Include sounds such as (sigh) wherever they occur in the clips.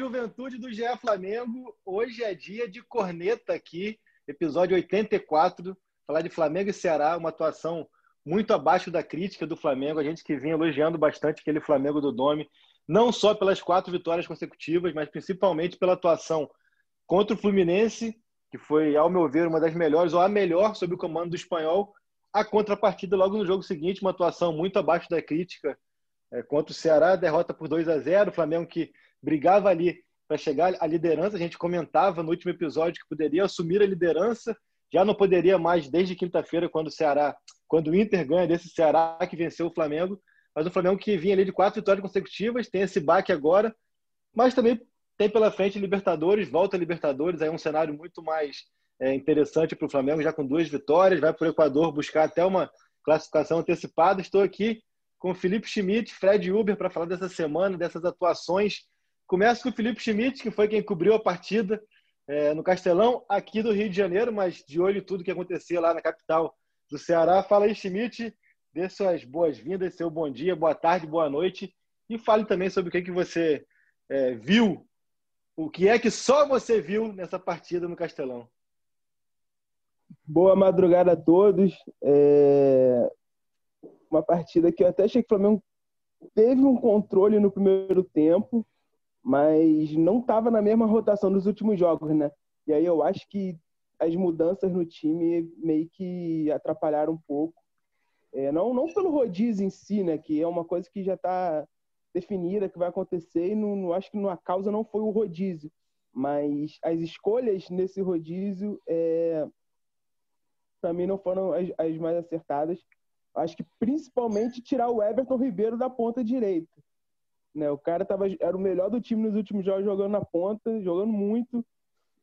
Juventude do GE Flamengo. Hoje é dia de corneta aqui, episódio 84. Falar de Flamengo e Ceará, uma atuação muito abaixo da crítica do Flamengo. A gente que vinha elogiando bastante aquele Flamengo do Dome, não só pelas quatro vitórias consecutivas, mas principalmente pela atuação contra o Fluminense, que foi, ao meu ver, uma das melhores, ou a melhor, sob o comando do espanhol. A contrapartida logo no jogo seguinte, uma atuação muito abaixo da crítica é, contra o Ceará, derrota por 2 a 0 O Flamengo que brigava ali para chegar à liderança. A gente comentava no último episódio que poderia assumir a liderança, já não poderia mais desde quinta-feira, quando o Ceará, quando o Inter ganha desse Ceará que venceu o Flamengo. Mas o Flamengo que vinha ali de quatro vitórias consecutivas, tem esse baque agora, mas também tem pela frente Libertadores, volta a Libertadores, aí é um cenário muito mais é, interessante para o Flamengo, já com duas vitórias, vai para o Equador buscar até uma classificação antecipada. Estou aqui com o Felipe Schmidt, Fred Uber, para falar dessa semana, dessas atuações. Começo com o Felipe Schmidt, que foi quem cobriu a partida é, no Castelão, aqui do Rio de Janeiro, mas de olho em tudo que acontecia lá na capital do Ceará. Fala aí, Schmidt, dê suas boas-vindas, seu bom dia, boa tarde, boa noite, e fale também sobre o que, que você é, viu o que é que só você viu nessa partida no Castelão? Boa madrugada a todos. É... Uma partida que eu até achei que o Flamengo teve um controle no primeiro tempo, mas não estava na mesma rotação dos últimos jogos, né? E aí eu acho que as mudanças no time meio que atrapalharam um pouco. É, não, não pelo rodízio em si, né? Que é uma coisa que já está definida que vai acontecer e não, não acho que a causa não foi o rodízio, mas as escolhas nesse rodízio é, para mim não foram as, as, mais acertadas. Acho que principalmente tirar o Everton Ribeiro da ponta direita. Né? O cara tava, era o melhor do time nos últimos jogos jogando na ponta, jogando muito.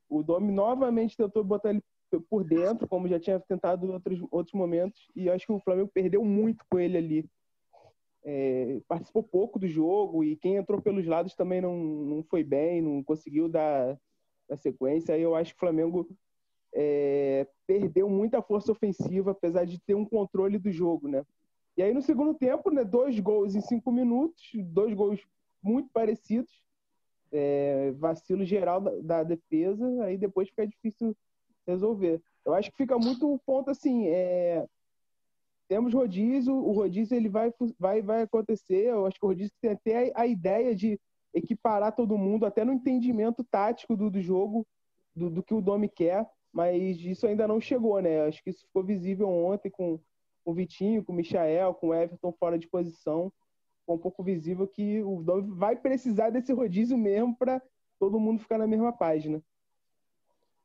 O Domi novamente tentou botar ele por dentro, como já tinha tentado em outros, outros momentos, e acho que o Flamengo perdeu muito com ele ali é, participou pouco do jogo e quem entrou pelos lados também não, não foi bem, não conseguiu dar a sequência. Aí eu acho que o Flamengo é, perdeu muita força ofensiva, apesar de ter um controle do jogo, né? E aí no segundo tempo, né, dois gols em cinco minutos, dois gols muito parecidos, é, vacilo geral da, da, defesa, aí depois fica difícil resolver. Eu acho que fica muito o ponto assim, é, temos rodízio, o rodízio ele vai, vai, vai acontecer. Eu acho que o rodízio tem até a, ideia de equiparar todo mundo, até no entendimento tático do, do jogo, do, do, que o Domi quer, mas isso ainda não chegou, né? Acho que isso ficou visível ontem com, com o Vitinho, com o Michael, com o Everton fora de posição. Ficou um pouco visível que o Domi vai precisar desse rodízio mesmo para todo mundo ficar na mesma página.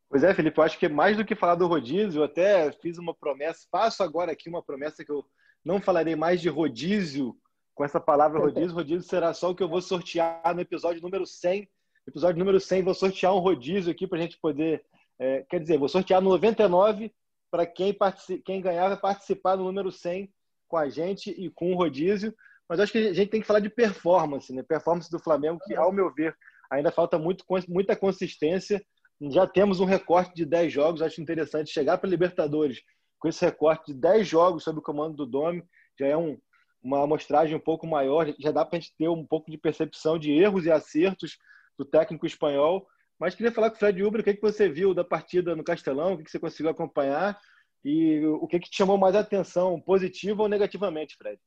Pois é, Felipe, eu acho que mais do que falar do rodízio, eu até fiz uma promessa, faço agora aqui uma promessa que eu não falarei mais de rodízio com essa palavra (laughs) rodízio. Rodízio será só o que eu vou sortear no episódio número 100. Episódio número 100, vou sortear um rodízio aqui para a gente poder. É, quer dizer, vou sortear no 99 para quem, quem ganhar vai participar no número 100 com a gente e com o rodízio. Mas acho que a gente tem que falar de performance, né? Performance do Flamengo, que, ao meu ver, ainda falta muito, muita consistência já temos um recorte de 10 jogos. Acho interessante chegar para a Libertadores com esse recorte de 10 jogos sob o comando do Domi. Já é um, uma amostragem um pouco maior. Já dá para a gente ter um pouco de percepção de erros e acertos do técnico espanhol. Mas queria falar com o Fred Uber, o que, que você viu da partida no Castelão, o que, que você conseguiu acompanhar e o que, que te chamou mais atenção, positivo ou negativamente, Fred?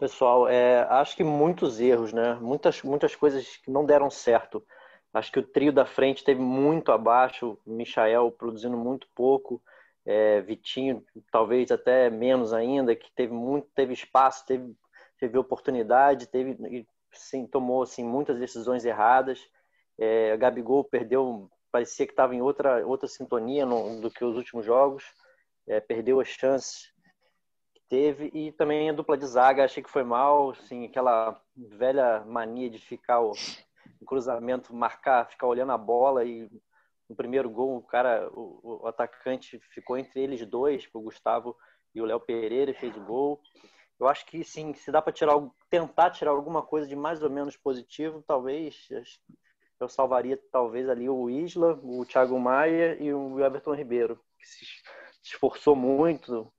Pessoal, é, acho que muitos erros, né? Muitas, muitas coisas que não deram certo. Acho que o trio da frente teve muito abaixo, Michael produzindo muito pouco, é, Vitinho talvez até menos ainda, que teve muito, teve espaço, teve, teve oportunidade, teve, sim, tomou assim muitas decisões erradas. É, Gabigol perdeu, parecia que estava em outra outra sintonia no, do que os últimos jogos, é, perdeu as chances que teve e também a dupla de zaga achei que foi mal, assim, aquela velha mania de ficar o um cruzamento, marcar, ficar olhando a bola e no primeiro gol o cara, o, o atacante ficou entre eles dois, o Gustavo e o Léo Pereira fez o gol. Eu acho que sim, se dá para tirar, tentar tirar alguma coisa de mais ou menos positivo, talvez eu salvaria talvez ali o Isla, o Thiago Maia e o Everton Ribeiro, que se esforçou muito,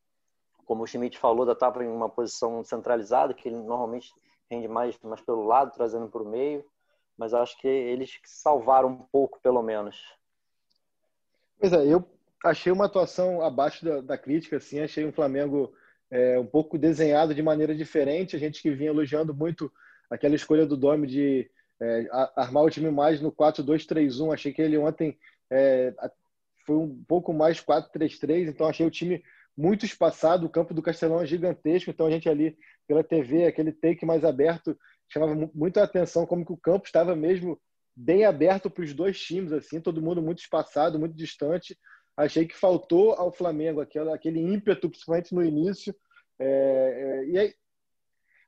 como o Schmidt falou, da estava em uma posição centralizada, que ele normalmente rende mais, mais pelo lado, trazendo para o meio, mas acho que eles salvaram um pouco, pelo menos. Pois é, eu achei uma atuação abaixo da, da crítica, assim, achei um Flamengo é, um pouco desenhado de maneira diferente, a gente que vinha elogiando muito aquela escolha do Domi de é, armar o time mais no 4-2-3-1, achei que ele ontem é, foi um pouco mais 4-3-3, então achei o time muito espaçado, o campo do Castelão é gigantesco, então a gente ali pela TV, aquele take mais aberto, chamava muito a atenção como que o campo estava mesmo bem aberto para os dois times, assim, todo mundo muito espaçado, muito distante. Achei que faltou ao Flamengo aquele, aquele ímpeto, principalmente no início. É, é, e é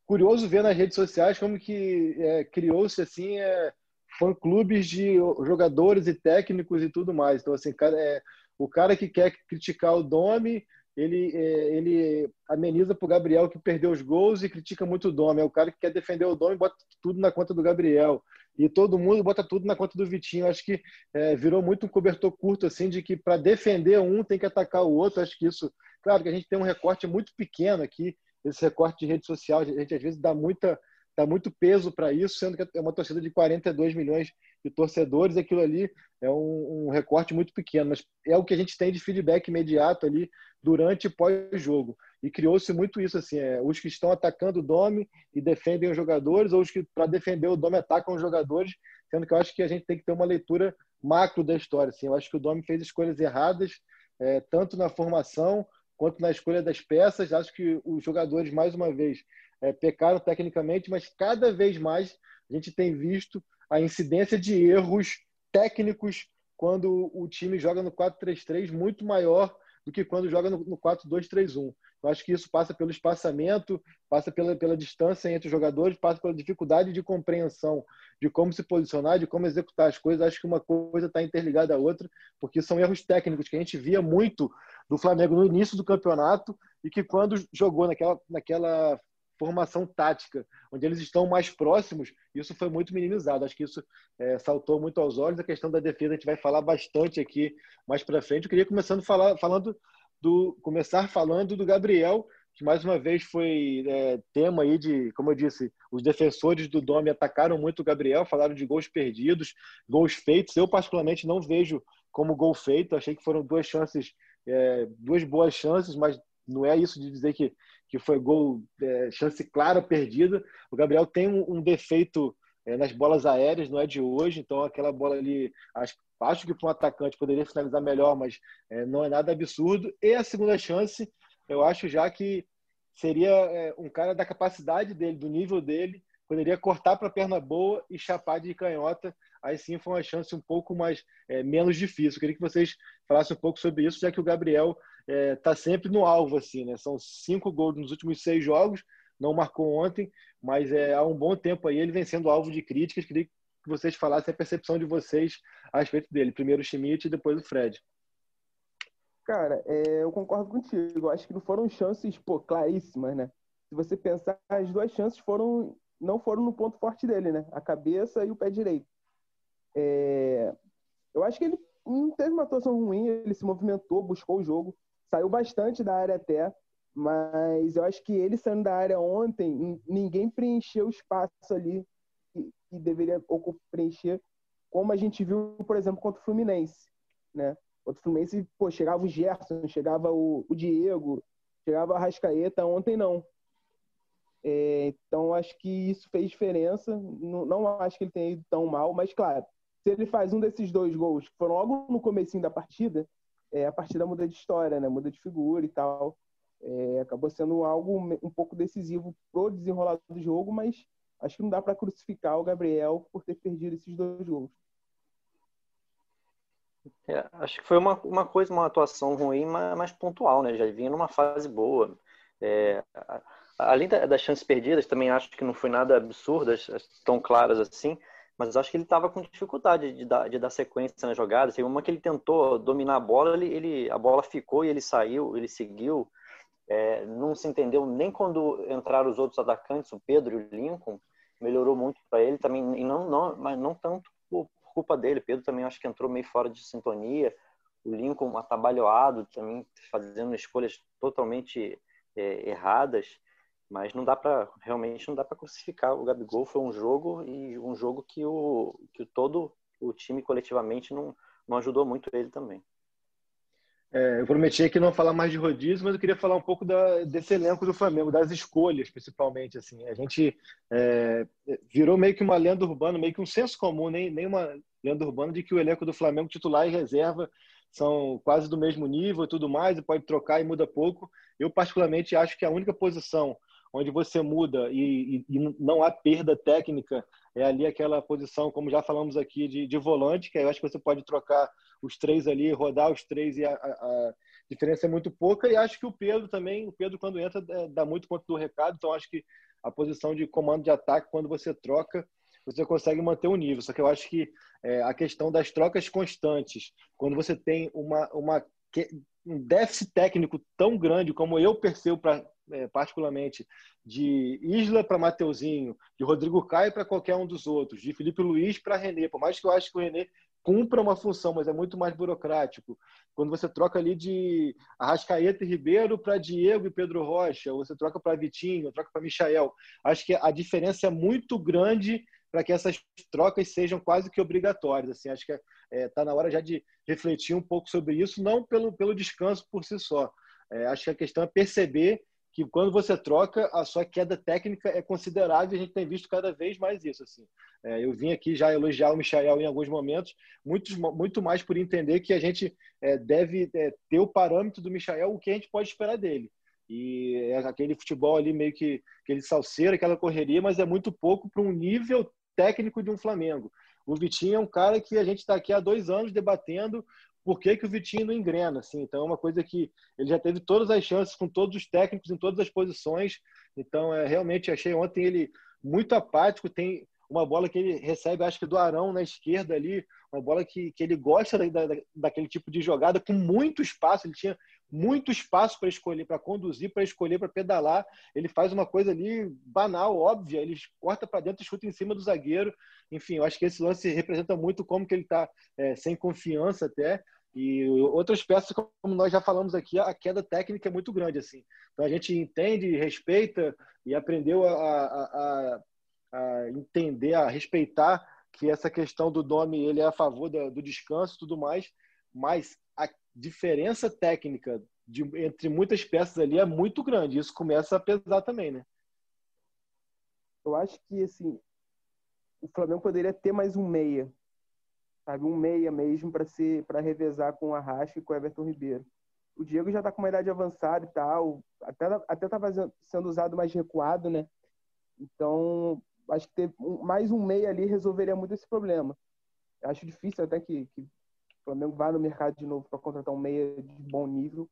curioso ver nas redes sociais como que é, criou-se assim é, fã-clubes de jogadores e técnicos e tudo mais. Então, assim, cara, é, o cara que quer criticar o Domi ele, é, ele ameniza para o Gabriel que perdeu os gols e critica muito o Dome. É o cara que quer defender o Dome e bota tudo na conta do Gabriel. E todo mundo bota tudo na conta do Vitinho. Acho que é, virou muito um cobertor curto, assim, de que para defender um tem que atacar o outro. Acho que isso. Claro que a gente tem um recorte muito pequeno aqui, esse recorte de rede social. A gente às vezes dá muita dá muito peso para isso, sendo que é uma torcida de 42 milhões de torcedores, aquilo ali é um, um, recorte muito pequeno, mas é o que a gente tem de feedback imediato ali durante e pós-jogo. E criou-se muito isso, assim, é, os que estão atacando o Dome e defendem os jogadores, ou os que, para defender o Dome, atacam os jogadores, sendo que eu acho que a gente tem que ter uma leitura macro da história. Assim. Eu acho que o Dome fez escolhas erradas, é, tanto na formação quanto na escolha das peças. Acho que os jogadores, mais uma vez, é, pecaram tecnicamente, mas cada vez mais a gente tem visto a incidência de erros técnicos quando o time joga no 4-3-3 muito maior do que quando joga no 4-2-3-1. Eu acho que isso passa pelo espaçamento, passa pela, pela distância entre os jogadores, passa pela dificuldade de compreensão de como se posicionar, de como executar as coisas. Acho que uma coisa está interligada à outra, porque são erros técnicos que a gente via muito do Flamengo no início do campeonato e que quando jogou naquela, naquela formação tática, onde eles estão mais próximos, isso foi muito minimizado. Acho que isso é, saltou muito aos olhos. A questão da defesa a gente vai falar bastante aqui mais para frente. Eu queria começando falar, falando do começar falando do Gabriel, que mais uma vez foi é, tema aí de, como eu disse, os defensores do Dome atacaram muito o Gabriel, falaram de gols perdidos, gols feitos. Eu particularmente não vejo como gol feito. Achei que foram duas chances, é, duas boas chances, mas não é isso de dizer que que foi gol, é, chance clara perdida. O Gabriel tem um, um defeito é, nas bolas aéreas, não é de hoje, então aquela bola ali, acho, acho que para um atacante poderia finalizar melhor, mas é, não é nada absurdo. E a segunda chance, eu acho já que seria é, um cara da capacidade dele, do nível dele, poderia cortar para a perna boa e chapar de canhota. Aí sim foi uma chance um pouco mais é, menos difícil. Eu queria que vocês falassem um pouco sobre isso, já que o Gabriel está é, tá sempre no alvo, assim, né? São cinco gols nos últimos seis jogos, não marcou ontem, mas é, há um bom tempo aí ele vem sendo alvo de críticas. Queria que vocês falassem a percepção de vocês a respeito dele. Primeiro o Schmidt e depois o Fred. Cara, é, eu concordo contigo. Eu acho que não foram chances pô, claríssimas, né? Se você pensar, as duas chances foram não foram no ponto forte dele, né? A cabeça e o pé direito. É, eu acho que ele não teve uma atuação ruim, ele se movimentou, buscou o jogo, saiu bastante da área até, mas eu acho que ele saindo da área ontem, ninguém preencheu o espaço ali que, que deveria preencher, como a gente viu, por exemplo, contra o Fluminense, né? Contra o Fluminense, pô, chegava o Gerson, chegava o, o Diego, chegava a Rascaeta, ontem não. É, então, acho que isso fez diferença. Não, não, acho que ele tenha ido tão mal, mas, claro, se ele faz um desses dois gols, que foram logo no comecinho da partida, é, a partida muda de história, né? muda de figura e tal. É, acabou sendo algo um pouco decisivo pro desenrolar do jogo, mas acho que não dá para crucificar o Gabriel por ter perdido esses dois gols. É, acho que foi uma, uma coisa, uma atuação ruim, mas, mas pontual, né? Já vinha numa fase boa. É, além da, das chances perdidas, também acho que não foi nada absurdas, tão claras assim. Mas acho que ele estava com dificuldade de dar, de dar sequência na jogada. Tem uma que ele tentou dominar a bola, ele, ele, a bola ficou e ele saiu, ele seguiu. É, não se entendeu nem quando entraram os outros atacantes, o Pedro e o Lincoln, melhorou muito para ele também, e não, não, mas não tanto por, culpa dele. O Pedro também acho que entrou meio fora de sintonia. O Lincoln atabalhoado também, fazendo escolhas totalmente é, erradas mas não dá para realmente não dá para crucificar o Gabigol foi um jogo e um jogo que o que todo o time coletivamente não, não ajudou muito ele também é, eu prometi aqui não falar mais de rodízio, mas eu queria falar um pouco da, desse elenco do Flamengo, das escolhas, principalmente. Assim, a gente é, virou meio que uma lenda urbana, meio que um senso comum, nem, nem uma lenda urbana de que o elenco do Flamengo titular e reserva são quase do mesmo nível e tudo mais, e pode trocar e muda pouco. Eu particularmente acho que a única posição onde você muda e, e, e, não há perda técnica, é ali aquela posição, como já falamos aqui, de, de volante, que eu acho que você pode trocar os três ali, rodar os três e a, a, diferença é muito pouca. E acho que o Pedro também, o Pedro quando entra é, dá muito conta do recado, então acho que a posição de comando de ataque, quando você troca, você consegue manter o nível. Só que eu acho que é, a questão das trocas constantes, quando você tem uma, uma um déficit técnico tão grande como eu percebo para é, particularmente, de Isla para Mateuzinho, de Rodrigo Caio para qualquer um dos outros, de Felipe Luiz para René. Por mais que eu acho que o René cumpra uma função, mas é muito mais burocrático. Quando você troca ali de Arrascaeta e Ribeiro para Diego e Pedro Rocha, ou você troca para Vitinho, troca para Michael, acho que a diferença é muito grande para que essas trocas sejam quase que obrigatórias. Assim, acho que está é, tá na hora já de refletir um pouco sobre isso, não pelo, pelo descanso por si só. É, acho que a questão é perceber que quando você troca, a sua queda técnica é considerável e a gente tem visto cada vez mais isso. Assim. É, eu vim aqui já elogiar o Michael em alguns momentos, muito, muito mais por entender que a gente é, deve é, ter o parâmetro do Michael, o que a gente pode esperar dele. E é aquele futebol ali meio que aquele salseiro, aquela correria, mas é muito pouco para um nível técnico de um Flamengo. O Vitinho é um cara que a gente está aqui há dois anos debatendo por que, que o Vitinho não engrena. Assim. Então, é uma coisa que ele já teve todas as chances com todos os técnicos em todas as posições. Então, é, realmente achei ontem ele muito apático. Tem uma bola que ele recebe, acho que do Arão na esquerda ali, uma bola que, que ele gosta da, da, daquele tipo de jogada, com muito espaço. Ele tinha muito espaço para escolher, para conduzir, para escolher, para pedalar. Ele faz uma coisa ali banal, óbvia. Ele corta para dentro e chuta em cima do zagueiro. Enfim, eu acho que esse lance representa muito como que ele está é, sem confiança até. E outras peças, como nós já falamos aqui, a queda técnica é muito grande. assim. Então a gente entende, respeita e aprendeu a, a, a, a entender, a respeitar que essa questão do nome ele é a favor do, do descanso e tudo mais, mas a diferença técnica de, entre muitas peças ali é muito grande. Isso começa a pesar também, né? Eu acho que assim o Flamengo poderia ter mais um meia sabe? Um meia mesmo para ser para revezar com o Arrasca e com o Everton Ribeiro. O Diego já está com uma idade avançada e tal, até até estava sendo usado mais recuado, né? Então, acho que ter mais um meia ali resolveria muito esse problema. Acho difícil até que, que Flamengo vá no mercado de novo para contratar um meia de bom nível,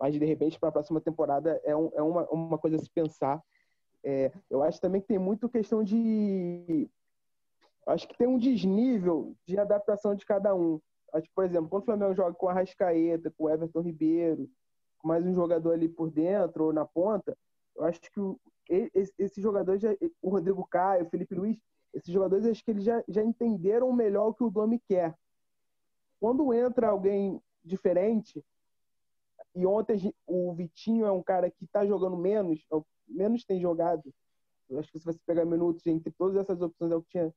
mas de repente para a próxima temporada é, um, é uma, uma coisa a se pensar. É, eu acho também que tem muito questão de acho que tem um desnível de adaptação de cada um. Acho por exemplo, quando o Flamengo joga com a Rascaeta, com o Everton Ribeiro, com mais um jogador ali por dentro ou na ponta, eu acho que o, esse, esse jogador, já, o Rodrigo Caio, o Felipe Luiz, esses jogadores acho que eles já, já entenderam melhor o que o Domi quer. Quando entra alguém diferente, e ontem o Vitinho é um cara que está jogando menos, menos tem jogado. Eu acho que se você pegar minutos entre todas essas opções, é o que tinha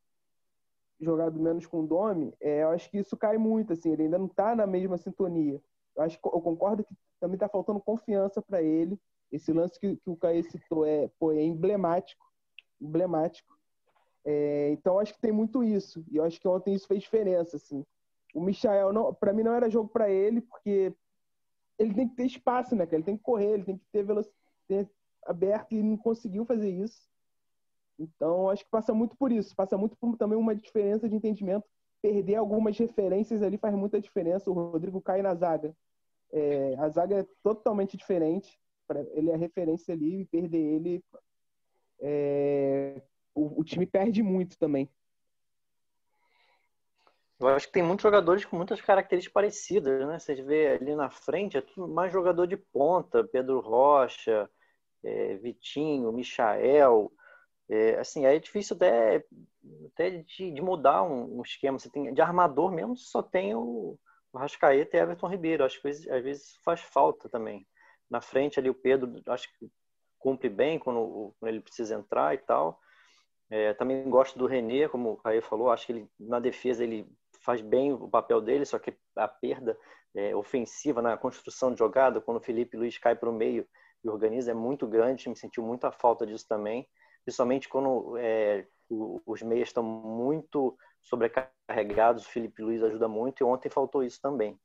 jogado menos com o Domi, é, eu acho que isso cai muito, assim, ele ainda não está na mesma sintonia. Eu, acho, eu concordo que também está faltando confiança para ele. Esse lance que, que o Caê citou é, pô, é emblemático, emblemático. É, então acho que tem muito isso. E eu acho que ontem isso fez diferença, assim. O Michael, não, para mim, não era jogo para ele, porque ele tem que ter espaço, né? Ele tem que correr, ele tem que ter velocidade aberto e não conseguiu fazer isso. Então, acho que passa muito por isso, passa muito por também uma diferença de entendimento. Perder algumas referências ali faz muita diferença. O Rodrigo cai na zaga. É, a zaga é totalmente diferente. Ele é referência ali e perder ele, é, o, o, time perde muito também. Eu acho que tem muitos jogadores com muitas características parecidas, né? Você vê ali na frente, é tudo mais jogador de ponta, Pedro Rocha, é, Vitinho, Michael. É, assim, é difícil até, até de, de mudar um, um, esquema. Você tem, de armador mesmo, só tem o, o Rascaeta e Everton Ribeiro. Acho que às vezes, às vezes faz falta também. Na frente ali o Pedro, acho que cumpre bem quando, quando ele precisa entrar e tal. É, também gosto do René, como o Caio falou, acho que ele, na defesa ele faz bem o papel dele, só que a perda é, ofensiva na construção de jogada, quando o Felipe Luiz cai para o meio e organiza, é muito grande, me sentiu muita falta disso também, principalmente quando é, os meias estão muito sobrecarregados, o Felipe Luiz ajuda muito, e ontem faltou isso também.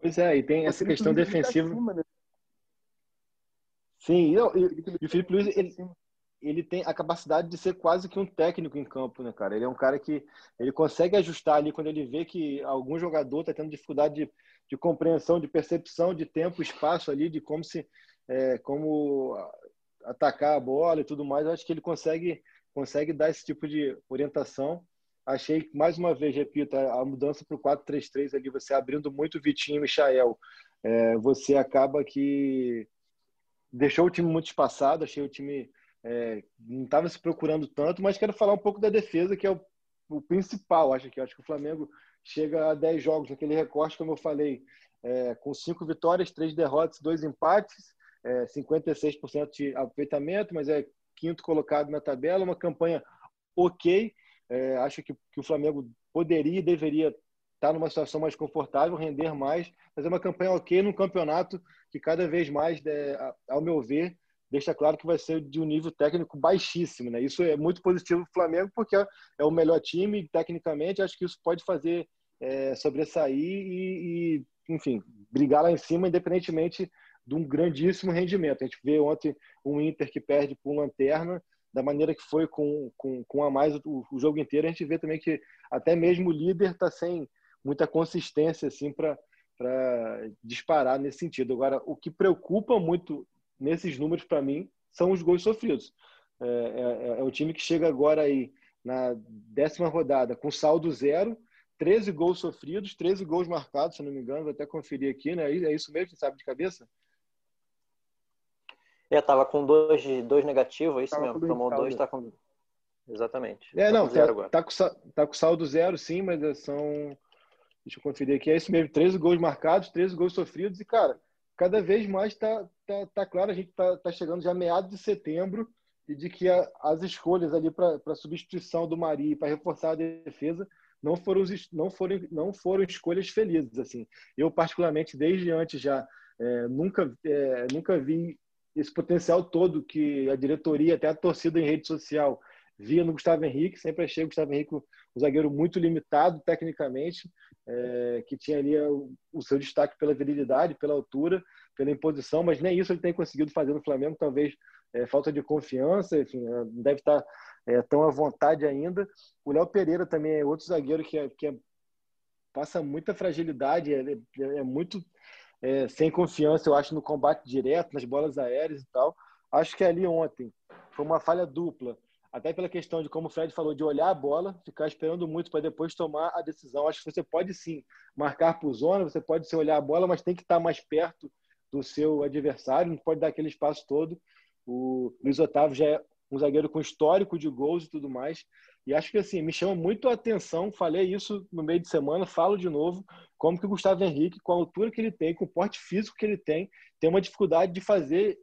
Pois é, e tem essa questão defensiva. Né? Sim, e, e, o Felipe Luiz, ele, ele tem a capacidade de ser quase que um técnico em campo, né, cara? Ele é um cara que ele consegue ajustar ali quando ele vê que algum jogador está tendo dificuldade de, de, compreensão, de percepção de tempo, espaço ali, de como se é, como atacar a bola e tudo mais. Eu acho que ele consegue consegue dar esse tipo de orientação. Achei mais uma vez, repito, a, mudança para o 4-3-3 ali, você abrindo muito Vitinho e Michael, é, você acaba que deixou o time muito espaçado. Achei o time é, não estava se procurando tanto, mas quero falar um pouco da defesa, que é o, o principal. Acho que, acho que o Flamengo chega a 10 jogos, aquele recorte, como eu falei, é, com cinco vitórias, três derrotas, dois empates, é, 56% de aproveitamento, mas é quinto colocado na tabela, uma campanha ok. É, acho que, que o Flamengo poderia e deveria estar numa situação mais confortável, render mais, é uma campanha ok num campeonato que cada vez mais, é, ao meu ver, deixa claro que vai ser de um nível técnico baixíssimo. Né? Isso é muito positivo para o Flamengo, porque é o melhor time, tecnicamente, acho que isso pode fazer é, sobressair e, e, enfim, brigar lá em cima, independentemente de um grandíssimo rendimento. A gente vê ontem um Inter que perde por lanterna, da maneira que foi com, com, com a mais o, o jogo inteiro, a gente vê também que até mesmo o líder está sem muita consistência assim para disparar nesse sentido. Agora, o que preocupa muito nesses números, para mim, são os gols sofridos. É, é, é, o time que chega agora aí na décima rodada com saldo zero, 13 gols sofridos, 13 gols marcados, se não me engano, vou até conferir aqui, né? É isso mesmo, você sabe de cabeça? É, tava com dois, dois negativos, é isso tava mesmo. Tomou dois, tá com. Exatamente. É, tá não, tá, com tá, com, tá com saldo zero, sim, mas são. Deixa eu conferir aqui, é isso mesmo, 13 gols marcados, 13 gols sofridos, e, cara, cada vez mais está tá, tá claro, a gente está tá chegando já meados de setembro e de que a, as escolhas ali para substituição do Mari para reforçar a defesa não foram, não, foram, não foram escolhas felizes. assim Eu, particularmente, desde antes já, é, nunca, é, nunca vi esse potencial todo que a diretoria, até a torcida em rede social, via no Gustavo Henrique. Sempre achei o Gustavo Henrique um zagueiro muito limitado tecnicamente, é, que tinha ali o, o, seu destaque pela virilidade, pela altura, pela imposição, mas nem isso ele tem conseguido fazer no Flamengo. Talvez é, falta de confiança, enfim, é, não deve estar é, tão à vontade ainda. O Léo Pereira também é outro zagueiro que, é, que é, passa muita fragilidade, é, é muito sem confiança, eu acho, no combate direto, nas bolas aéreas e tal. Acho que ali ontem foi uma falha dupla até pela questão de como o Fred falou, de olhar a bola, ficar esperando muito para depois tomar a decisão. Acho que você pode sim marcar por zona, você pode se olhar a bola, mas tem que estar mais perto do seu adversário, não pode dar aquele espaço todo. O Luiz Otávio já é um zagueiro com histórico de gols e tudo mais. E acho que assim, me chama muito a atenção, falei isso no meio de semana, falo de novo, como que o Gustavo Henrique, com a altura que ele tem, com o porte físico que ele tem, tem uma dificuldade de fazer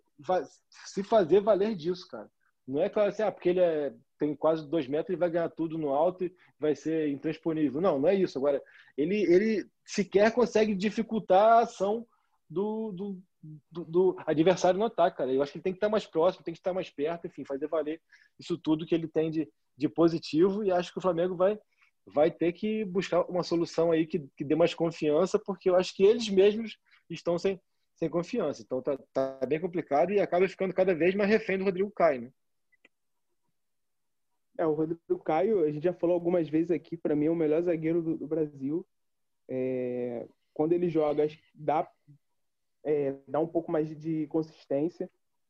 se fazer valer disso, cara. Não é claro assim, ah, porque ele é, tem quase dois metros, ele vai ganhar tudo no alto e vai ser intransponível. Não, não é isso. Agora, ele, ele sequer consegue dificultar a ação do, do, do, do, adversário no ataque, cara. Eu acho que ele tem que estar mais próximo, tem que estar mais perto, enfim, fazer valer isso tudo que ele tem de, de positivo. E acho que o Flamengo vai, vai ter que buscar uma solução aí que, que dê mais confiança, porque eu acho que eles mesmos estão sem, sem confiança. Então tá, tá bem complicado e acaba ficando cada vez mais refém do Rodrigo Caio, né? É, o Rodrigo Caio, a gente já falou algumas vezes aqui, para mim é o melhor zagueiro do, do Brasil. É, quando ele joga, dá, é, dá um pouco mais de consistência,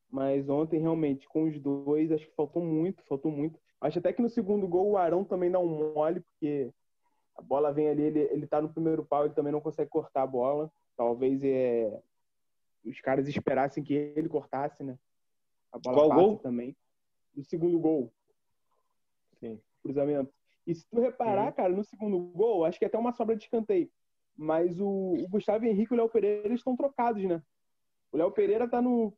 mas ontem realmente com os dois acho que faltou muito, faltou muito. Acho até que no segundo gol o Arão também dá um mole, porque A bola vem ali, ele, ele tá no primeiro pau, ele também não consegue cortar a bola. Talvez é, os caras esperassem que ele cortasse, né? A bola Qual passa gol? também. O segundo gol. Sim. Cruzamento. E se tu reparar, Uhum. cara, no segundo gol, acho que é até uma sobra de escanteio. Mas o, o Gustavo Henrique e o Léo Pereira estão trocados, né? O Léo Pereira tá no,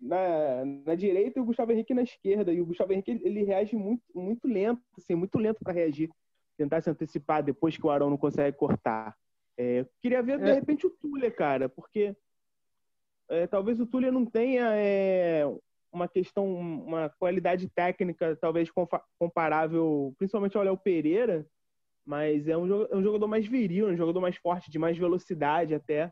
na, na direita e o Gustavo Henrique na esquerda. E o Gustavo Henrique, ele, ele reage muito, muito lento, assim, muito lento para reagir. Tentar se antecipar depois que o Arão não consegue cortar. É, queria ver, de É. repente, o Tuller, cara, porque é, talvez o Tuller não tenha é, uma questão, uma qualidade técnica talvez comparável, principalmente ao Léo Pereira, mas é um, é um jogador mais viril, um jogador mais forte, de mais velocidade até.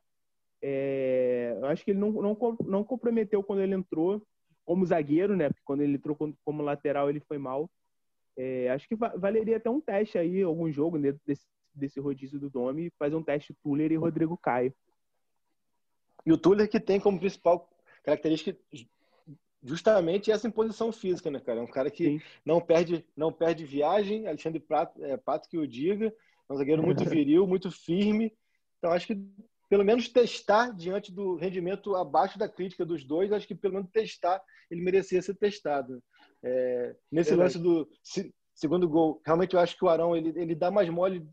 É, eu acho que ele não, não, não comprometeu quando ele entrou como zagueiro, né? Porque quando ele entrou como, lateral ele foi mal. É, acho que va- valeria até um teste aí, algum jogo dentro desse, desse rodízio do Domi, fazer um teste Tuller e Rodrigo Caio. E o Tuller que tem como principal característica justamente essa imposição física, né, cara? É um cara que Sim. não perde, não perde viagem. Alexandre Prato, é, Pato que o diga. É um zagueiro muito (laughs) viril, muito firme. Então acho que pelo menos testar diante do rendimento abaixo da crítica dos dois, acho que pelo menos testar ele merecia ser testado. É, nesse Verdade. lance do se- segundo gol, realmente eu acho que o Arão ele, ele dá mais mole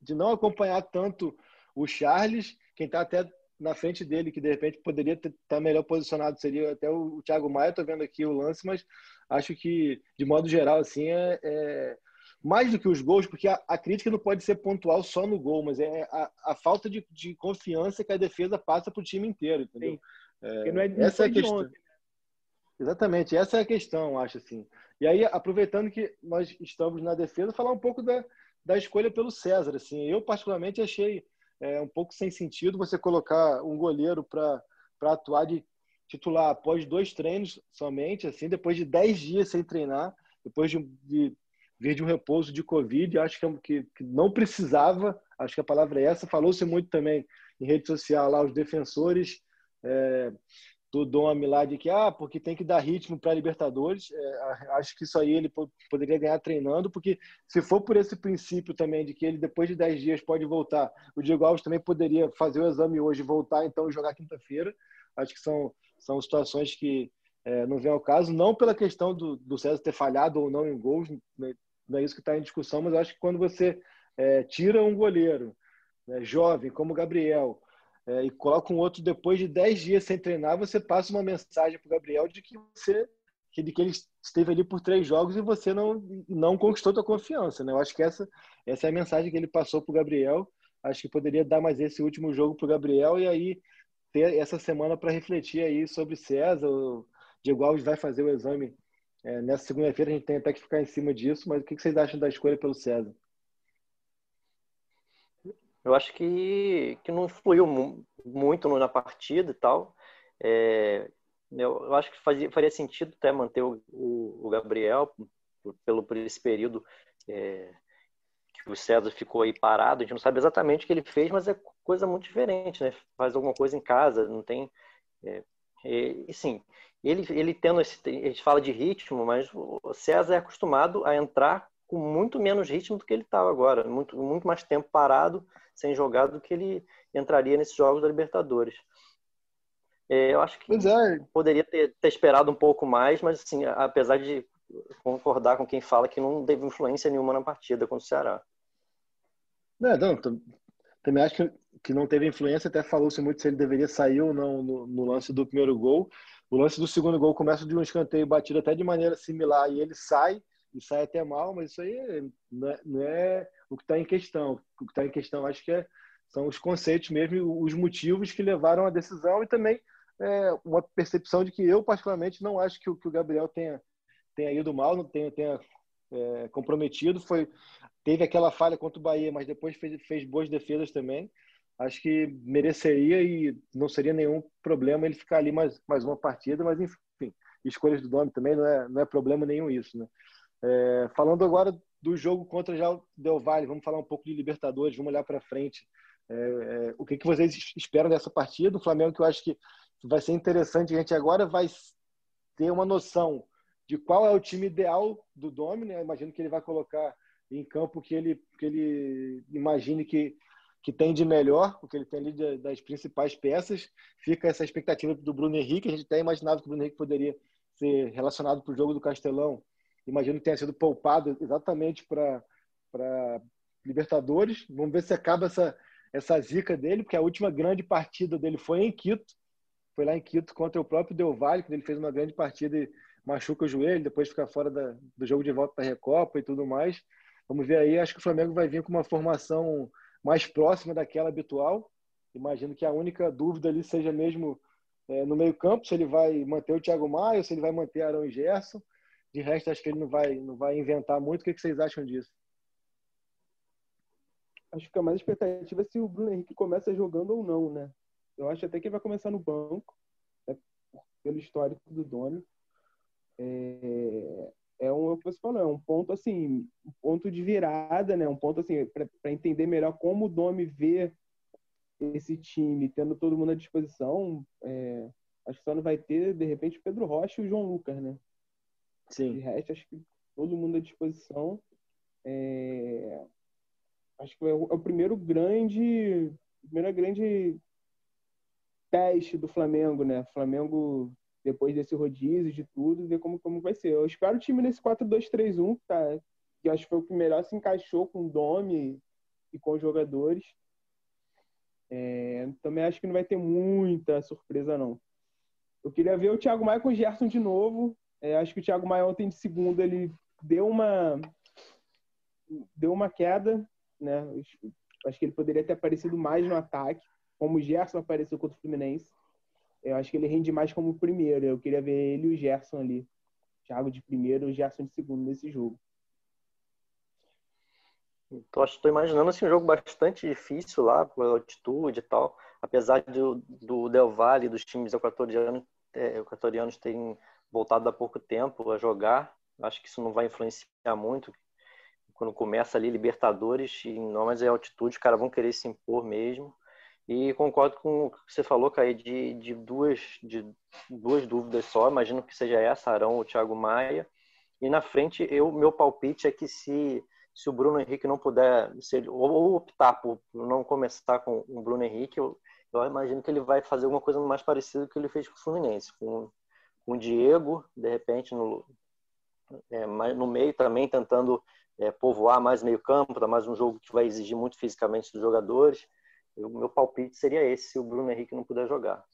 de não acompanhar tanto o Charles, quem está até na frente dele, que de repente poderia estar melhor posicionado, seria até o, o Thiago Maia. Estou vendo aqui o lance, mas acho que, de modo geral, assim, é, é mais do que os gols, porque a, a, crítica não pode ser pontual só no gol, mas é a, a falta de, de, confiança que a defesa passa para o time inteiro, entendeu? É, não é, não essa é a questão. Ontem. Exatamente, essa é a questão, acho assim. E aí, aproveitando que nós estamos na defesa, falar um pouco da, da escolha pelo César. Assim, eu particularmente achei é, um pouco sem sentido você colocar um goleiro para atuar de titular após dois treinos somente, assim, depois de dez dias sem treinar, depois de, de vir de um repouso de Covid, acho que, que, que, não precisava, acho que a palavra é essa. Falou-se muito também em rede social lá, os defensores é, do Domi lá de que, ah, porque tem que dar ritmo para Libertadores. É, acho que isso aí ele poderia ganhar treinando, porque se for por esse princípio também de que ele depois de 10 dias pode voltar, o Diego Alves também poderia fazer o exame hoje voltar então jogar quinta-feira. Acho que são, são situações que é, não vem ao caso, não pela questão do, do César ter falhado ou não em gols, né, não é isso que está em discussão, mas acho que quando você é, tira um goleiro né, jovem como o Gabriel é, e coloca um outro depois de 10 dias sem treinar, você passa uma mensagem para o Gabriel de que você de que ele esteve ali por três jogos e você não não conquistou tua confiança, né? Eu acho que essa essa é a mensagem que ele passou para o Gabriel. Acho que poderia dar mais esse último jogo para o Gabriel e aí ter essa semana para refletir aí sobre César. O Diego Alves vai fazer o exame é, nessa segunda-feira. A gente tem até que ficar em cima disso. Mas o que vocês acham da escolha pelo César? Eu acho que, que não influiu muito na partida e tal. É, eu, eu, acho que fazia, faria sentido até manter o, o, o Gabriel pelo, por esse período é, que o César ficou aí parado. A gente não sabe exatamente o que ele fez, mas é coisa muito diferente, né? Faz alguma coisa em casa, não tem. É, e, sim, ele, ele tendo esse. A gente fala de ritmo, mas o César é acostumado a entrar com muito menos ritmo do que ele estava agora, muito, muito mais tempo parado, sem jogar, do que ele entraria nesses jogos da Libertadores. É, eu acho que é. poderia ter, ter, esperado um pouco mais, mas assim, apesar de concordar com quem fala que não teve influência nenhuma na partida contra o Ceará. Não, não também acho que, que não teve influência, até falou-se muito se ele deveria sair ou não no, no, lance do primeiro gol. O lance do segundo gol começa de um escanteio batido até de maneira similar e ele sai, e sai até mal, mas isso aí não é, não é o que está em questão. O que está em questão, acho que é, são os conceitos mesmo, os motivos que levaram à decisão e também é, uma percepção de que eu, particularmente, não acho que o, que o Gabriel tenha, tenha ido mal, não tenha, tenha é, comprometido. Foi, teve aquela falha contra o Bahia, mas depois fez, fez boas defesas também. Acho que mereceria e não seria nenhum problema ele ficar ali mais, mais uma partida, mas enfim, escolhas do nome também não é, não é problema nenhum isso, né? É, falando agora do jogo contra já o Del Valle, vamos falar um pouco de Libertadores, vamos olhar para frente. É, é, o que, que vocês esperam dessa partida? O Flamengo, que eu acho que vai ser interessante, a gente agora vai ter uma noção de qual é o time ideal do Domi, né? Imagino que ele vai colocar em campo que ele, que ele imagine que, que tem de melhor, o que ele tem ali de, das principais peças. Fica essa expectativa do Bruno Henrique. A gente até imaginava que o Bruno Henrique poderia ser relacionado para o jogo do Castelão. Imagino que tenha sido poupado exatamente para Libertadores. Vamos ver se acaba essa, essa zica dele, porque a última grande partida dele foi em Quito. Foi lá em Quito contra o próprio Del Valle, quando ele fez uma grande partida e machuca o joelho, depois fica fora da, do jogo de volta da Recopa e tudo mais. Vamos ver aí, acho que o Flamengo vai vir com uma formação mais próxima daquela habitual. Imagino que a única dúvida ali seja mesmo é, no meio-campo, se ele vai manter o Thiago Maia, se ele vai manter Arão e Gerson. De resto, acho que ele não vai, não vai inventar muito. O que, que vocês acham disso? Acho que a mais expectativa é se o Bruno Henrique começa jogando ou não, né? Eu acho até que ele vai começar no banco, né? pelo histórico do Domi. É, é um, você falou, é um ponto assim, um ponto de virada, né? Um ponto assim para entender melhor como o Domi vê esse time, tendo todo mundo à disposição. É, acho que só não vai ter de repente o Pedro Rocha e o João Lucas, né? Sim. De resto, acho que todo mundo à disposição. É, acho que é o, é o primeiro grande, primeira grande teste do Flamengo, né? Flamengo depois desse rodízio de tudo, ver como, como vai ser. Eu espero o time nesse 4-2-3-1, tá? que acho que foi o que melhor se encaixou com o Domi e com os jogadores. É, também acho que não vai ter muita surpresa, não. Eu queria ver o Thiago o Gerson de novo. É, acho que o Thiago Maia ontem de segunda ele deu uma deu uma queda, né? Acho que ele poderia ter aparecido mais no ataque, como o Gerson apareceu contra o Fluminense. Eu acho que ele rende mais como primeiro. Eu queria ver ele e o Gerson ali. Thiago de primeiro o Gerson de segundo nesse jogo. Então, estou imaginando assim, um jogo bastante difícil lá, pela altitude e tal. Apesar do, do Del Valle, dos times equatorianos, é, equatorianos terem voltado há pouco tempo a jogar, acho que isso não vai influenciar muito. Quando começa ali Libertadores, e mais é altitude, os caras vão querer se impor mesmo. E concordo com o que você falou, Caí, de, de, duas, de duas dúvidas só. Imagino que seja essa, Arão ou Thiago Maia. E na frente, eu meu palpite é que se, se o Bruno Henrique não puder, se ou, ou, optar por não começar com o Bruno Henrique, eu, eu imagino que ele vai fazer alguma coisa mais parecida com o que ele fez com o Fluminense, com, com o Diego, de repente, no, é, no meio também, tentando é, povoar mais meio campo, tá mais um jogo que vai exigir muito fisicamente dos jogadores o meu palpite seria esse, se o Bruno Henrique não puder jogar.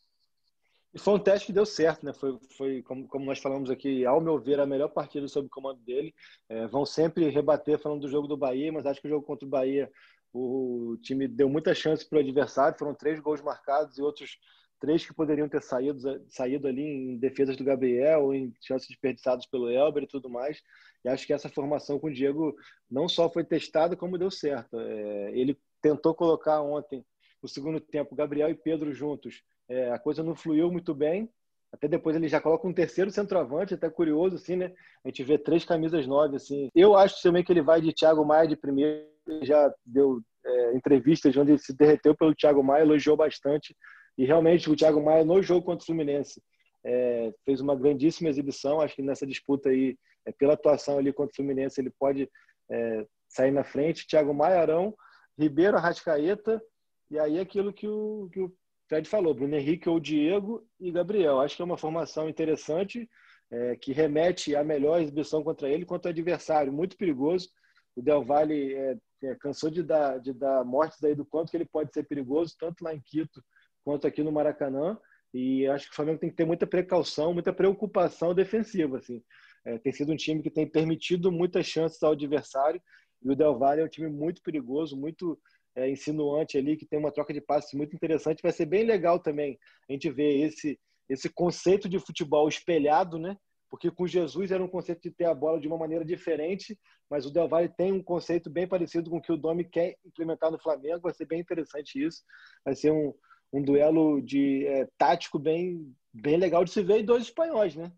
E foi um teste que deu certo, né? Foi, foi como, como nós falamos aqui, ao meu ver, a melhor partida sob o comando dele. É, vão sempre rebater falando do jogo do Bahia, mas acho que o jogo contra o Bahia, o time deu muita chance para o adversário. Foram três gols marcados e outros três que poderiam ter saído, saído ali em defesas do Gabriel, ou em chances desperdiçadas pelo Elber e tudo mais. E acho que essa formação com o Diego não só foi testada, como deu certo. É, ele tentou colocar ontem, no segundo tempo, Gabriel e Pedro juntos. É, a coisa não fluiu muito bem. Até depois ele já coloca um terceiro centroavante, até curioso, assim, né? A gente vê três camisas nove, assim. Eu acho também que ele vai de Thiago Maia de primeiro. Ele já deu é, entrevistas onde ele se derreteu pelo Thiago Maia, elogiou bastante. E realmente o Thiago Maia, no jogo contra o Fluminense, é, fez uma grandíssima exibição. Acho que nessa disputa aí, é, pela atuação ali contra o Fluminense, ele pode é, sair na frente. Thiago Maia, Arão, Ribeiro, Arrascaeta, e aí aquilo que o, que o Fred falou, Bruno Henrique ou Diego e Gabriel. Acho que é uma formação interessante, é, que remete à melhor exibição contra ele, contra o adversário, muito perigoso. O Del Valle é, é, cansou de dar, de dar mortes aí do quanto que ele pode ser perigoso, tanto lá em Quito quanto aqui no Maracanã. E acho que o Flamengo tem que ter muita precaução, muita preocupação defensiva. Assim. É, tem sido um time que tem permitido muitas chances ao adversário e o Del Valle é um time muito perigoso, muito é, insinuante ali, que tem uma troca de passes muito interessante. Vai ser bem legal também a gente ver esse, esse conceito de futebol espelhado, né? Porque com Jesus era um conceito de ter a bola de uma maneira diferente, mas o Del Valle tem um conceito bem parecido com o que o Domi quer implementar no Flamengo. Vai ser bem interessante isso. Vai ser um, um duelo de é, tático bem, bem legal de se ver e dois espanhóis, né?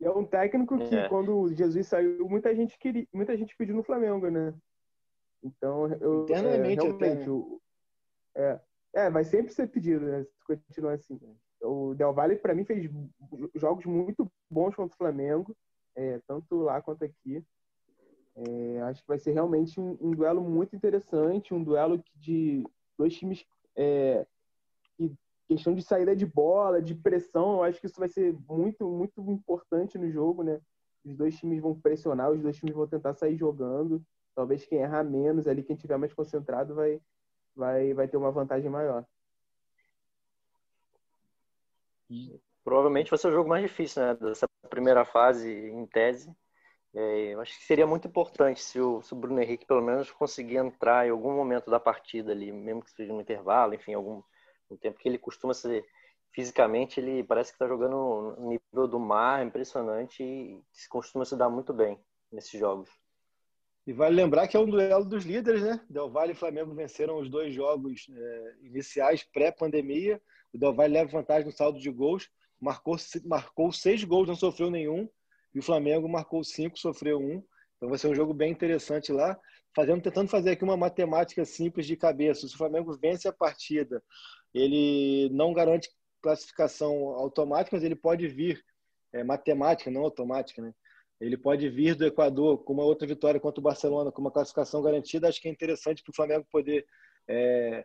E é um técnico que, é. quando Jesus saiu, muita gente queria, muita gente pediu no Flamengo, né? Então, eu, Internamente, é, realmente, o, é, é, vai sempre ser pedido, né? Se continuar assim. O Del Valle, para mim, fez jogos muito bons contra o Flamengo, é, tanto lá quanto aqui. É, acho que vai ser realmente um, um, duelo muito interessante, um duelo de dois times é, que questão de saída de bola, de pressão, eu acho que isso vai ser muito, muito importante no jogo, né? Os dois times vão pressionar, os dois times vão tentar sair jogando. Talvez quem errar menos ali, quem tiver mais concentrado, vai, vai, vai ter uma vantagem maior. Provavelmente vai ser o jogo mais difícil, né? Dessa primeira fase, em tese. É, eu acho que seria muito importante se o, se o, Bruno Henrique pelo menos conseguir entrar em algum momento da partida ali, mesmo que seja no intervalo, enfim, algum um tempo que ele costuma ser fisicamente, ele parece que está jogando no nível do mar, impressionante e costuma se dar muito bem nesses jogos. E vale lembrar que é um duelo dos líderes, né? Del Valle e Flamengo venceram os dois jogos é, iniciais pré-pandemia. O Del Valle leva vantagem no saldo de gols, marcou, marcou seis gols, não sofreu nenhum. E o Flamengo marcou cinco, sofreu um. Então vai ser um jogo bem interessante lá. Fazendo, tentando fazer aqui uma matemática simples de cabeça. Se o Flamengo vence a partida, ele não garante classificação automática, mas ele pode vir, é, matemática, não automática, né? Ele pode vir do Equador com uma outra vitória contra o Barcelona, com uma classificação garantida. Acho que é interessante para o Flamengo poder é,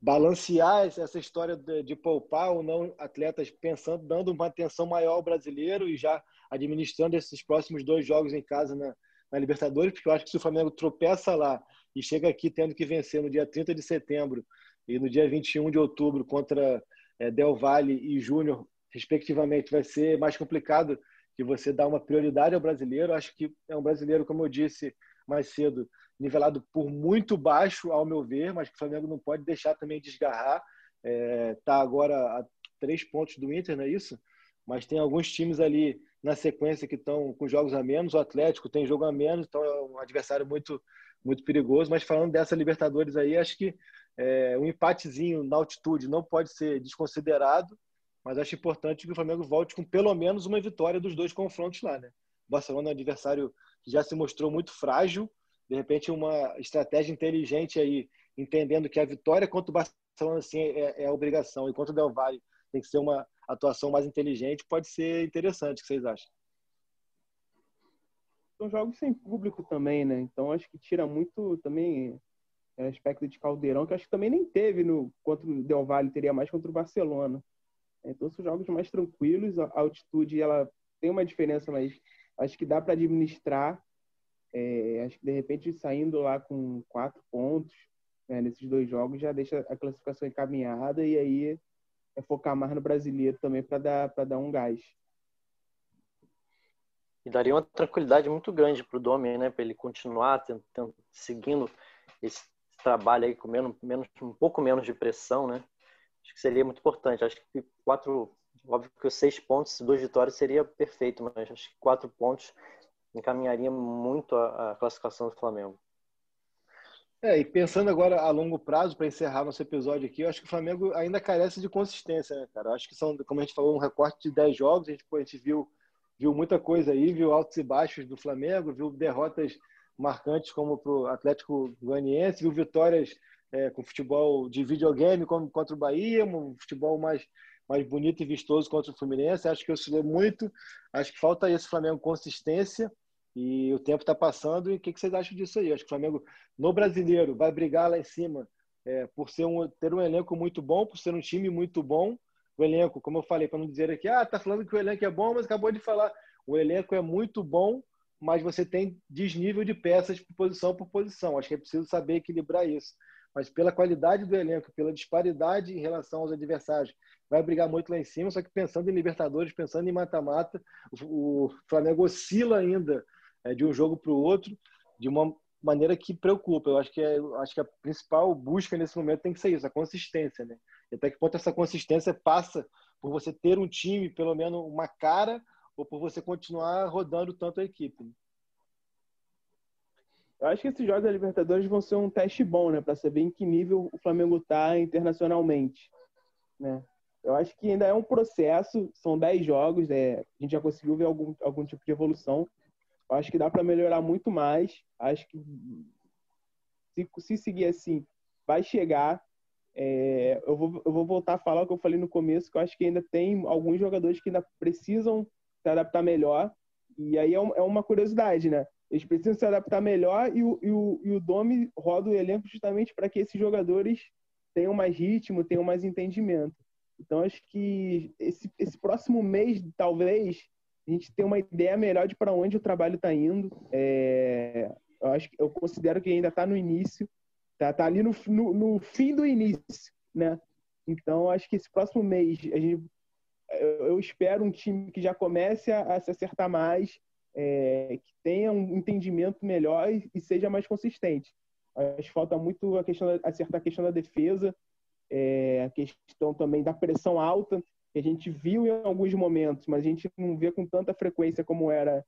balancear essa história de, de, poupar ou não atletas, pensando, dando uma atenção maior ao brasileiro e já administrando esses próximos dois jogos em casa na, na Libertadores, porque eu acho que se o Flamengo tropeça lá e chega aqui tendo que vencer no dia 30 de setembro e no dia 21 de outubro contra é, Del Valle e Júnior, respectivamente, vai ser mais complicado que você dá uma prioridade ao brasileiro. Acho que é um brasileiro, como eu disse mais cedo, nivelado por muito baixo, ao meu ver, mas que o Flamengo não pode deixar também desgarrar. Está é, tá agora a três pontos do Inter, não é isso? Mas tem alguns times ali na sequência que estão com jogos a menos. O Atlético tem jogo a menos, então é um adversário muito, muito perigoso. Mas falando dessa Libertadores aí, acho que é, um empatezinho na altitude não pode ser desconsiderado mas acho importante que o Flamengo volte com pelo menos uma vitória dos dois confrontos lá, né? O Barcelona é um adversário que já se mostrou muito frágil, de repente uma estratégia inteligente aí, entendendo que a vitória contra o Barcelona sim é, é obrigação, enquanto o Del Valle tem que ser uma atuação mais inteligente, pode ser interessante, o que vocês acham? São jogos sem público também, né? Então acho que tira muito também é, aspecto de caldeirão, que acho que também nem teve no contra o Del Valle, teria mais contra o Barcelona. Então são jogos mais tranquilos, a altitude ela tem uma diferença, mas acho que dá para administrar. É, acho que de repente saindo lá com quatro pontos né, nesses dois jogos já deixa a classificação encaminhada e aí é focar mais no brasileiro também para dar para dar um gás. E daria uma tranquilidade muito grande para o Domi, né, para ele continuar tentando, seguindo esse trabalho aí com menos, menos um pouco menos de pressão, né? acho que seria muito importante. Acho que quatro, óbvio que os seis pontos, duas vitórias seria perfeito, mas acho que quatro pontos encaminharia muito a, a classificação do Flamengo. É, e pensando agora a longo prazo, para encerrar nosso episódio aqui, eu acho que o Flamengo ainda carece de consistência, né, cara? Eu acho que são, como a gente falou, um recorte de 10 jogos, a gente, a gente viu, viu muita coisa aí, viu altos e baixos do Flamengo, viu derrotas marcantes como para o Atlético Goianiense, viu vitórias é, com futebol de videogame como contra o Bahia, um futebol mais, mais bonito e vistoso contra o Fluminense. Acho que oscilou muito. Acho que falta esse Flamengo consistência e o tempo está passando. E o que, que vocês acham disso aí? Acho que o Flamengo no brasileiro vai brigar lá em cima é, por ser um, ter um elenco muito bom, por ser um time muito bom. O elenco, como eu falei, para não dizer aqui, ah, tá falando que o elenco é bom, mas acabou de falar. O elenco é muito bom, mas você tem desnível de peças por posição por posição. Acho que é preciso saber equilibrar isso mas pela qualidade do elenco, pela disparidade em relação aos adversários, vai brigar muito lá em cima. Só que pensando em Libertadores, pensando em mata-mata, o Flamengo oscila ainda é, de um jogo para o outro de uma maneira que preocupa. Eu acho que, é, acho que a principal busca nesse momento tem que ser isso, a consistência. Né? E até que ponto essa consistência passa por você ter um time, pelo menos uma cara, ou por você continuar rodando tanto a equipe. Né? Eu acho que esses jogos da Libertadores vão ser um teste bom, né, para saber em que nível o Flamengo está internacionalmente, né? Eu acho que ainda é um processo, são 10 jogos, é, a gente já conseguiu ver algum, algum tipo de evolução. Acho que dá para melhorar muito mais. Acho que se, se seguir assim, vai chegar. É, eu, vou, eu vou voltar a falar o que eu falei no começo, que eu acho que ainda tem alguns jogadores que ainda precisam se adaptar melhor. E aí é, um, é uma curiosidade, né? eles precisam se adaptar melhor e o, e o, e o Domi roda o elenco justamente para que esses jogadores tenham mais ritmo, tenham mais entendimento. Então, acho que esse, esse próximo mês, talvez, a gente tenha uma ideia melhor de para onde o trabalho está indo. É, eu, acho, eu considero que ainda está no início, está tá ali no, no, no, fim do início, né? Então, acho que esse próximo mês, a gente, eu espero um time que já comece a, a se acertar mais, é, que tenha um entendimento melhor e, e, seja mais consistente. Acho que falta muito a questão acertar a questão da defesa, é, a questão também da pressão alta, que a gente viu em alguns momentos, mas a gente não vê com tanta frequência como era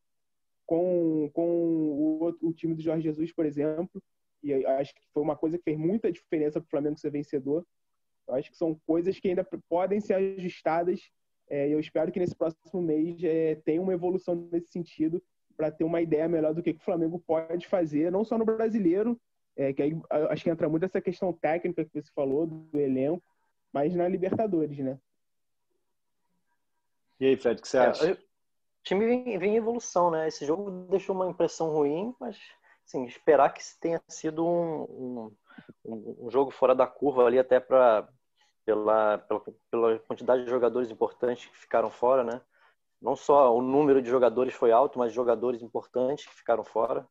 com, com o, o time do Jorge Jesus, por exemplo. E acho que foi uma coisa que fez muita diferença para o Flamengo ser vencedor. Eu acho que são coisas que ainda podem ser ajustadas é, eu espero que nesse próximo mês é, tenha uma evolução nesse sentido para ter uma ideia melhor do que, que, o Flamengo pode fazer, não só no brasileiro, é, que aí acho que entra muito essa questão técnica que você falou do elenco, mas na Libertadores, né? E aí, Fred, o que você é, acha? o time vem, vem, em evolução, né? Esse jogo deixou uma impressão ruim, mas assim, esperar que tenha sido um, um, um jogo fora da curva ali até para pela, pela, pela quantidade de jogadores importantes que ficaram fora, né? Não só o número de jogadores foi alto, mas jogadores importantes que ficaram fora.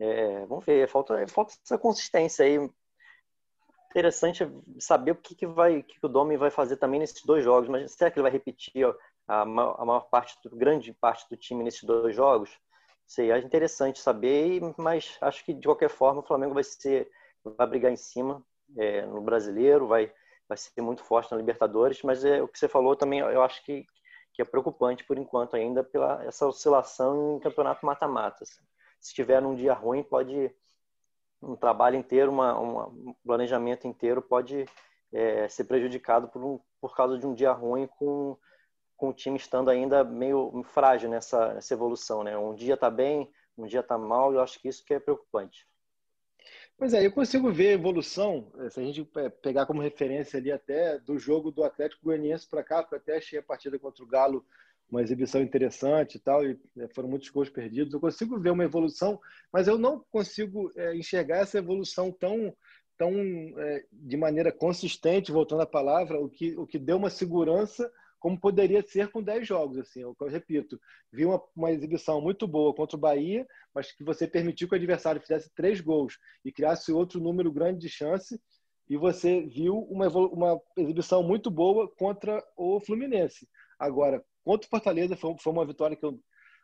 É, vamos ver, falta, falta essa consistência aí. Interessante saber o que, que vai, que o Domi vai fazer também nesses dois jogos. Mas será que ele vai repetir a, a maior parte, grande parte do time nesses dois jogos? Sei, é interessante saber, mas acho que de qualquer forma o Flamengo vai ser, vai brigar em cima é, no brasileiro, vai vai ser muito forte na Libertadores, mas é, o que você falou também, eu acho que, que é preocupante por enquanto ainda pela essa oscilação em campeonato mata-mata. Assim. Se tiver num dia ruim, pode um trabalho inteiro, uma, uma um planejamento inteiro pode é, ser prejudicado por, um, por causa de um dia ruim com, com o time estando ainda meio frágil nessa, nessa evolução. Né? Um dia está bem, um dia está mal, e eu acho que isso que é preocupante. Pois é, eu consigo ver a evolução, eh, se a gente pegar como referência ali até do jogo do Atlético Goianiense para cá, porque eu até achei a partida contra o Galo uma exibição interessante e tal, e eh, foram muitos gols perdidos. Eu consigo ver uma evolução, mas eu não consigo é, enxergar essa evolução tão, tão é, de maneira consistente, voltando à palavra, o que, o que deu uma segurança como poderia ser com 10 jogos. Assim, eu, eu repito, vi uma, uma, exibição muito boa contra o Bahia, mas que você permitiu que o adversário fizesse três gols e criasse outro número grande de chance, e você viu uma, uma exibição muito boa contra o Fluminense. Agora, contra o Fortaleza, foi, foi uma vitória que eu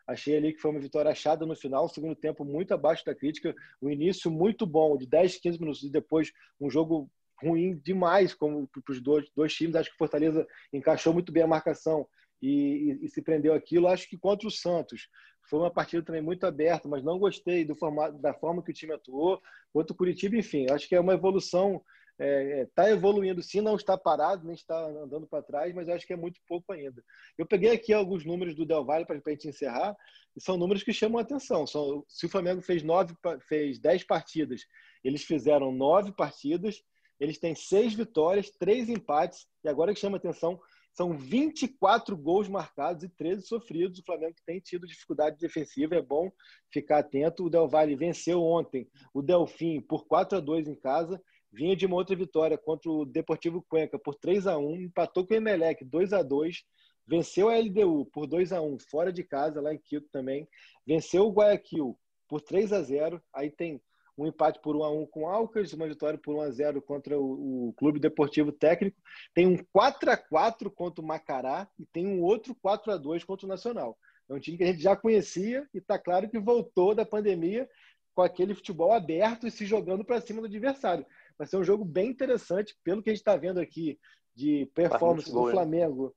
achei ali que foi uma vitória achada no final, segundo tempo muito abaixo da crítica, o início muito bom, de 10, 15 minutos e depois um jogo ruim demais como para os dois, dois times. Acho que o Fortaleza encaixou muito bem a marcação e, e, e, se prendeu aquilo. Acho que contra o Santos foi uma partida também muito aberta, mas não gostei do formato, da forma que o time atuou. Contra o Curitiba, enfim, acho que é uma evolução. Está é, é tá evoluindo sim, não está parado, nem está andando para trás, mas acho que é muito pouco ainda. Eu peguei aqui alguns números do Del Valle para a gente encerrar, e são números que chamam a atenção. São, se o Flamengo fez, nove, fez dez partidas, eles fizeram nove partidas eles têm seis vitórias, três empates, e agora que chama atenção, são 24 gols marcados e 13 sofridos. O Flamengo tem tido dificuldade defensiva, é bom ficar atento. O Del Valle venceu ontem o Delfim por 4 a 2 em casa, vinha de uma outra vitória contra o Deportivo Cuenca por 3 a 1 empatou com o Emelec 2 a 2 venceu a LDU por 2 a 1 fora de casa, lá em Quito também, venceu o Guayaquil por 3 a 0 aí tem um empate por 1 a 1 com o Alcas, uma vitória por 1 a 0 contra o, o Clube Deportivo Técnico, tem um 4 a 4 contra o Macará e tem um outro 4 a 2 contra o Nacional. É um time que a gente já conhecia e está claro que voltou da pandemia com aquele futebol aberto e se jogando para cima do adversário. Vai ser um jogo bem interessante, pelo que a gente está vendo aqui de performance do Flamengo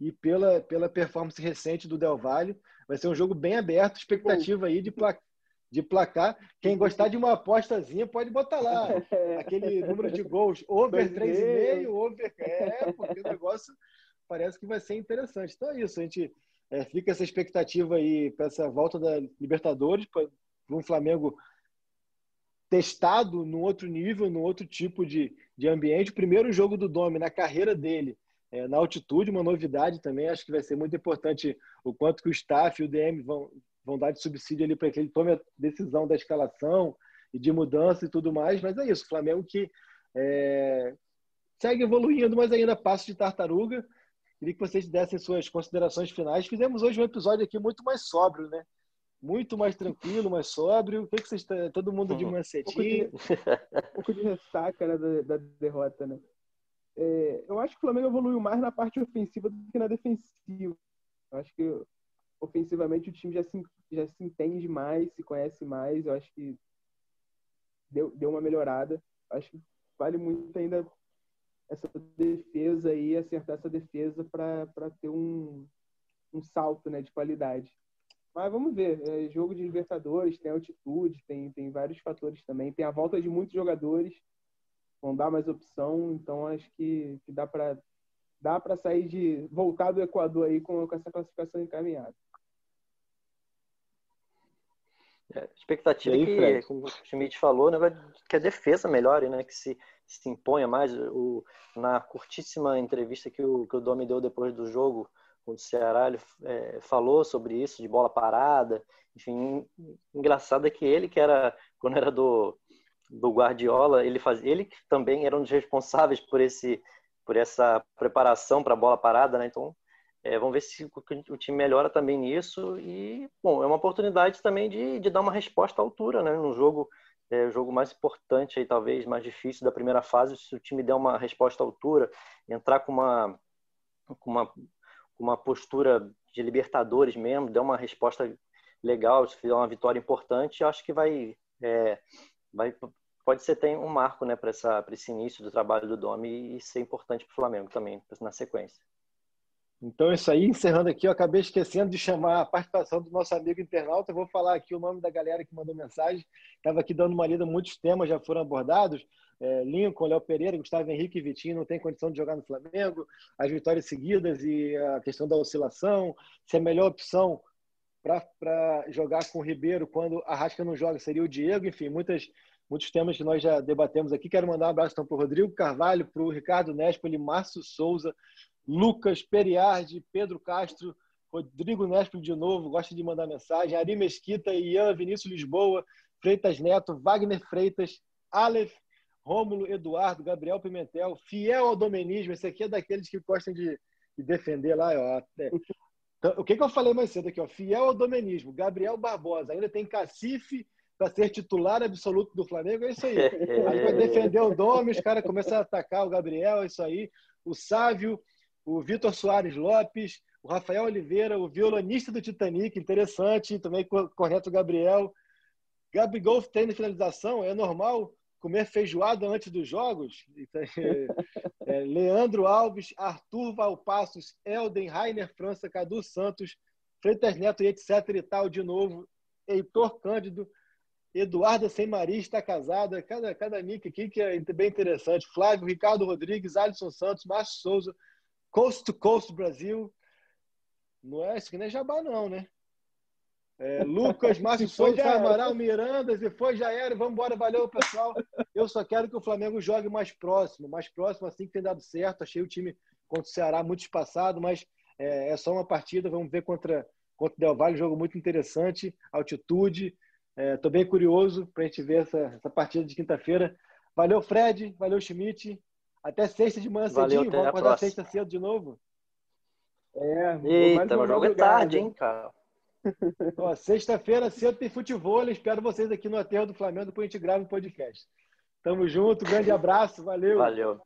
e pela, pela performance recente do Del Valle. Vai ser um jogo bem aberto, expectativa aí de placar de placar. Quem gostar de uma apostazinha pode botar lá (laughs) aquele número de gols, over 3,5, over. É, porque o negócio parece que vai ser interessante. Então é isso, a gente é, fica essa expectativa aí para essa volta da Libertadores, para um Flamengo testado no outro nível, no outro tipo de, de ambiente. O primeiro jogo do Domi na carreira dele. É, na altitude, uma novidade também. Acho que vai ser muito importante o quanto que o staff e o DM vão, vão dar de subsídio ali para que ele tome a decisão da escalação e de mudança e tudo mais. Mas é isso, o Flamengo que é, segue evoluindo, mas ainda passo de tartaruga. Queria que vocês dessem suas considerações finais. Fizemos hoje um episódio aqui muito mais sóbrio, né? Muito mais tranquilo, mais sóbrio. O que, que vocês estão. Todo mundo de mancetinho. Um pouco de, (laughs) um pouco de ressaca né, da, da, derrota, né? É, eu acho que o Flamengo evoluiu mais na parte ofensiva do que na defensiva. Eu acho que ofensivamente o time já se, já se entende mais, se conhece mais. Eu acho que deu, deu uma melhorada. Acho que vale muito ainda essa defesa aí, acertar essa defesa para ter um, um salto né, de qualidade. Mas vamos ver, é jogo de Libertadores, tem altitude, tem, tem vários fatores também, tem a volta de muitos jogadores, vão dar mais opção, então acho que, que dá para dá para sair de voltar do Equador aí com, com essa classificação encaminhada. É, expectativa aí, que, como o Schmidt falou, né, que a defesa melhore, né, que se, se imponha mais. O, na curtíssima entrevista que o, que o Domi deu depois do jogo o Ceará, ele é, falou sobre isso, de bola parada. Enfim, engraçado é que ele, que era, quando era do, do Guardiola, ele, faz, ele também era um dos responsáveis por, esse, por essa preparação para a bola parada, né? Então, é, vamos ver se o time melhora também nisso. E, bom, é uma oportunidade também de, de dar uma resposta à altura, né? No jogo, é, jogo mais importante, aí, talvez mais difícil da primeira fase, se o time der uma resposta à altura, entrar com uma, com uma, com uma postura de Libertadores mesmo, der uma resposta legal, se fizer uma vitória importante, acho que vai, é, vai pode ser tem um marco né, para esse início do trabalho do Domi e ser importante para o Flamengo também, na sequência. Então, é isso aí, encerrando aqui, eu acabei esquecendo de chamar a participação do nosso amigo internauta. Eu vou falar aqui o nome da galera que mandou mensagem. Estava aqui dando uma lida, muitos temas já foram abordados. É, Lincoln, Léo Pereira, Gustavo Henrique e Vitinho não tem condição de jogar no Flamengo, as vitórias seguidas e a questão da oscilação, se a melhor opção para jogar com o Ribeiro quando a Rasca não joga seria o Diego, enfim, muitas, muitos temas que nós já debatemos aqui. Quero mandar um abraço então, para o Rodrigo Carvalho, para o Ricardo Nespoli, Márcio Souza, Lucas Periardi, Pedro Castro, Rodrigo Nespoli de novo, gosta de mandar mensagem, Ari Mesquita, Ian, Vinícius Lisboa, Freitas Neto, Wagner Freitas, Aleph, Rômulo Eduardo, Gabriel Pimentel, fiel ao domenismo, esse aqui é daqueles que gostam de, de defender lá, ó. É. Então, o que, que eu falei mais cedo aqui, ó? Fiel ao domenismo, Gabriel Barbosa, ainda tem cacife para ser titular absoluto do Flamengo, é isso aí. Aí vai defender o Dome, os caras começam a atacar o Gabriel, é isso aí. O Sávio, o Vitor Soares Lopes, o Rafael Oliveira, o violonista do Titanic, interessante, também correto Gabriel. Gabigol tem na finalização, é normal comer feijoada antes dos jogos? (laughs) É, Leandro Alves, Arthur Valpassos, Elden, Rainer França, Cadu Santos, Freitas Neto e etc e tal de novo, Heitor Cândido, Eduarda Sem Maria está casada, cada, cada nick aqui que é bem interessante, Flávio, Ricardo Rodrigues, Alisson Santos, Márcio Souza, Coast to Coast Brasil. Não é isso que nem é jabá, não, né? É, Lucas, (laughs) Márcio Souza, Amaral, Miranda, se foi, já era. Vamos embora, valeu, pessoal. Eu só quero que o Flamengo jogue mais próximo, mais próximo, assim que tem dado certo. Achei o time contra o Ceará muito espaçado, mas é, é só uma partida. Vamos ver contra, contra o Del Valle, um jogo muito interessante, altitude. Estou é, bem curioso para a gente ver essa, essa partida de quinta-feira. Valeu, Fred, valeu, Schmidt. Até sexta de manhã Valeu, cedinho. Vamos acordar sexta cedo de novo. É, Eita, o jogo é tarde, hein, cara. Sexta-feira cedo tem futebol. Espero vocês aqui no Aterro do Flamengo para a gente gravar um podcast. Tamo junto, grande abraço, valeu. Valeu.